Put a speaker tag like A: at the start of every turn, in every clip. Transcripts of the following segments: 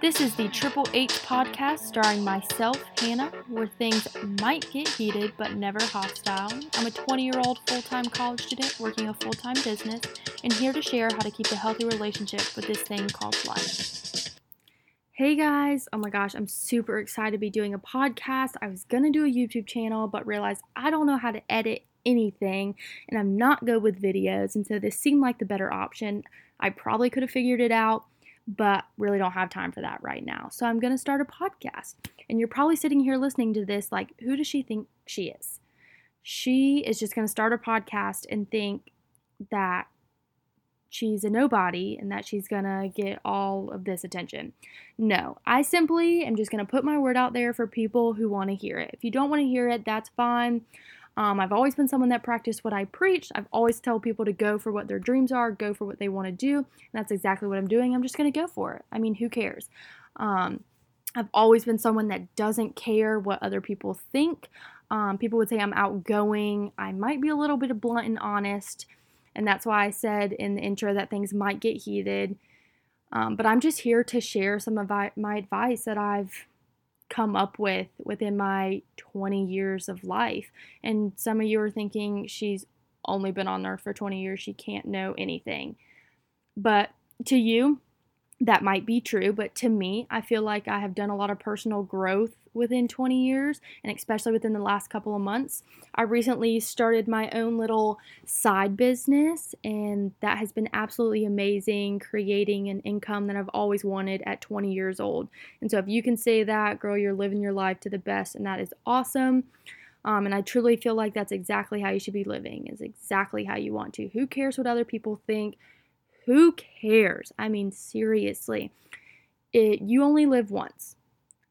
A: This is the Triple H podcast starring myself, Hannah, where things might get heated but never hostile. I'm a 20 year old full time college student working a full time business and here to share how to keep a healthy relationship with this thing called life. Hey guys, oh my gosh, I'm super excited to be doing a podcast. I was gonna do a YouTube channel but realized I don't know how to edit anything and I'm not good with videos, and so this seemed like the better option. I probably could have figured it out but really don't have time for that right now. So I'm going to start a podcast. And you're probably sitting here listening to this like, who does she think she is? She is just going to start a podcast and think that she's a nobody and that she's going to get all of this attention. No, I simply am just going to put my word out there for people who want to hear it. If you don't want to hear it, that's fine. Um, I've always been someone that practiced what I preached. I've always tell people to go for what their dreams are, go for what they want to do. And that's exactly what I'm doing. I'm just going to go for it. I mean, who cares? Um, I've always been someone that doesn't care what other people think. Um, people would say I'm outgoing. I might be a little bit blunt and honest. And that's why I said in the intro that things might get heated. Um, but I'm just here to share some of my advice that I've come up with within my 20 years of life. And some of you are thinking she's only been on Earth for 20 years, she can't know anything. But to you, that might be true, but to me, I feel like I have done a lot of personal growth within 20 years, and especially within the last couple of months. I recently started my own little side business, and that has been absolutely amazing, creating an income that I've always wanted at 20 years old. And so, if you can say that, girl, you're living your life to the best, and that is awesome. Um, and I truly feel like that's exactly how you should be living, is exactly how you want to. Who cares what other people think? Who cares? I mean, seriously. It, you only live once.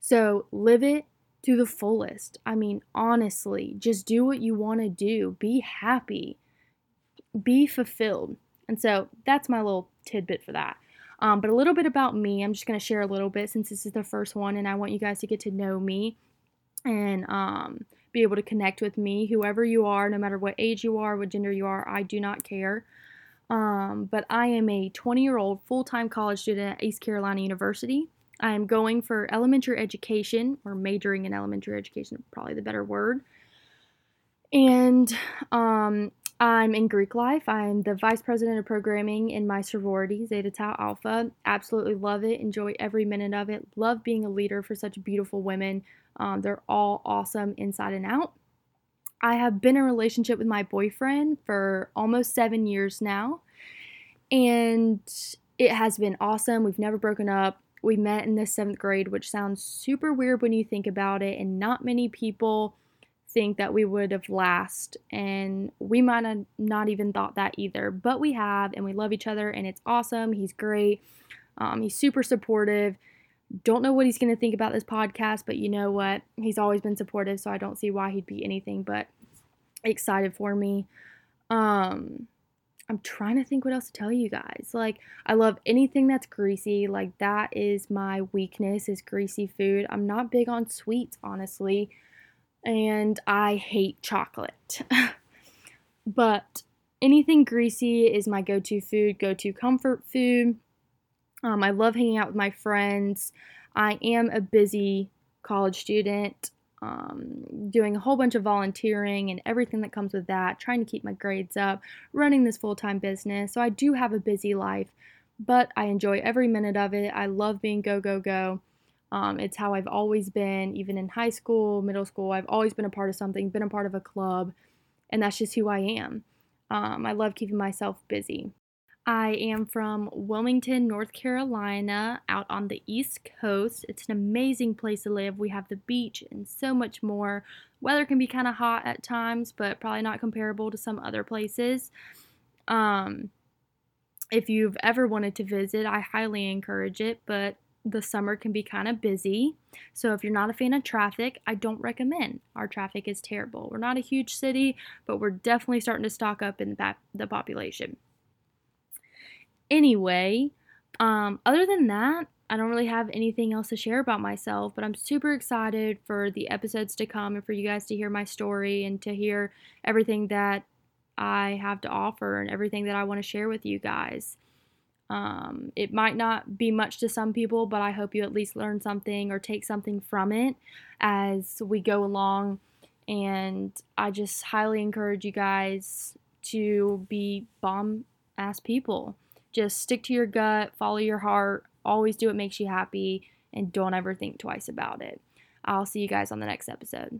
A: So live it to the fullest. I mean, honestly, just do what you want to do. Be happy. Be fulfilled. And so that's my little tidbit for that. Um, but a little bit about me. I'm just going to share a little bit since this is the first one, and I want you guys to get to know me and um, be able to connect with me, whoever you are, no matter what age you are, what gender you are. I do not care. Um, but I am a 20 year old full time college student at East Carolina University. I am going for elementary education or majoring in elementary education, probably the better word. And um, I'm in Greek life. I'm the vice president of programming in my sorority, Zeta Tau Alpha. Absolutely love it. Enjoy every minute of it. Love being a leader for such beautiful women. Um, they're all awesome inside and out. I have been in a relationship with my boyfriend for almost seven years now, and it has been awesome. We've never broken up. We met in the seventh grade, which sounds super weird when you think about it, and not many people think that we would have last and we might have not even thought that either but we have and we love each other and it's awesome he's great um, he's super supportive don't know what he's going to think about this podcast, but you know what? He's always been supportive, so I don't see why he'd be anything but excited for me. Um I'm trying to think what else to tell you guys. Like I love anything that's greasy. Like that is my weakness is greasy food. I'm not big on sweets, honestly, and I hate chocolate. but anything greasy is my go-to food, go-to comfort food. Um, I love hanging out with my friends. I am a busy college student, um, doing a whole bunch of volunteering and everything that comes with that, trying to keep my grades up, running this full time business. So I do have a busy life, but I enjoy every minute of it. I love being go, go, go. Um, it's how I've always been, even in high school, middle school. I've always been a part of something, been a part of a club, and that's just who I am. Um, I love keeping myself busy. I am from Wilmington, North Carolina, out on the East Coast. It's an amazing place to live. We have the beach and so much more. Weather can be kind of hot at times, but probably not comparable to some other places. Um, if you've ever wanted to visit, I highly encourage it, but the summer can be kind of busy. So if you're not a fan of traffic, I don't recommend. Our traffic is terrible. We're not a huge city, but we're definitely starting to stock up in the, the population. Anyway, um, other than that, I don't really have anything else to share about myself, but I'm super excited for the episodes to come and for you guys to hear my story and to hear everything that I have to offer and everything that I want to share with you guys. Um, it might not be much to some people, but I hope you at least learn something or take something from it as we go along. And I just highly encourage you guys to be bomb ass people. Just stick to your gut, follow your heart, always do what makes you happy, and don't ever think twice about it. I'll see you guys on the next episode.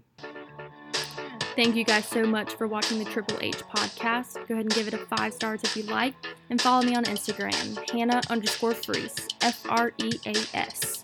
A: Thank you guys so much for watching the Triple H podcast. Go ahead and give it a five stars if you like, and follow me on Instagram, Hannah underscore Freas, F R E A S.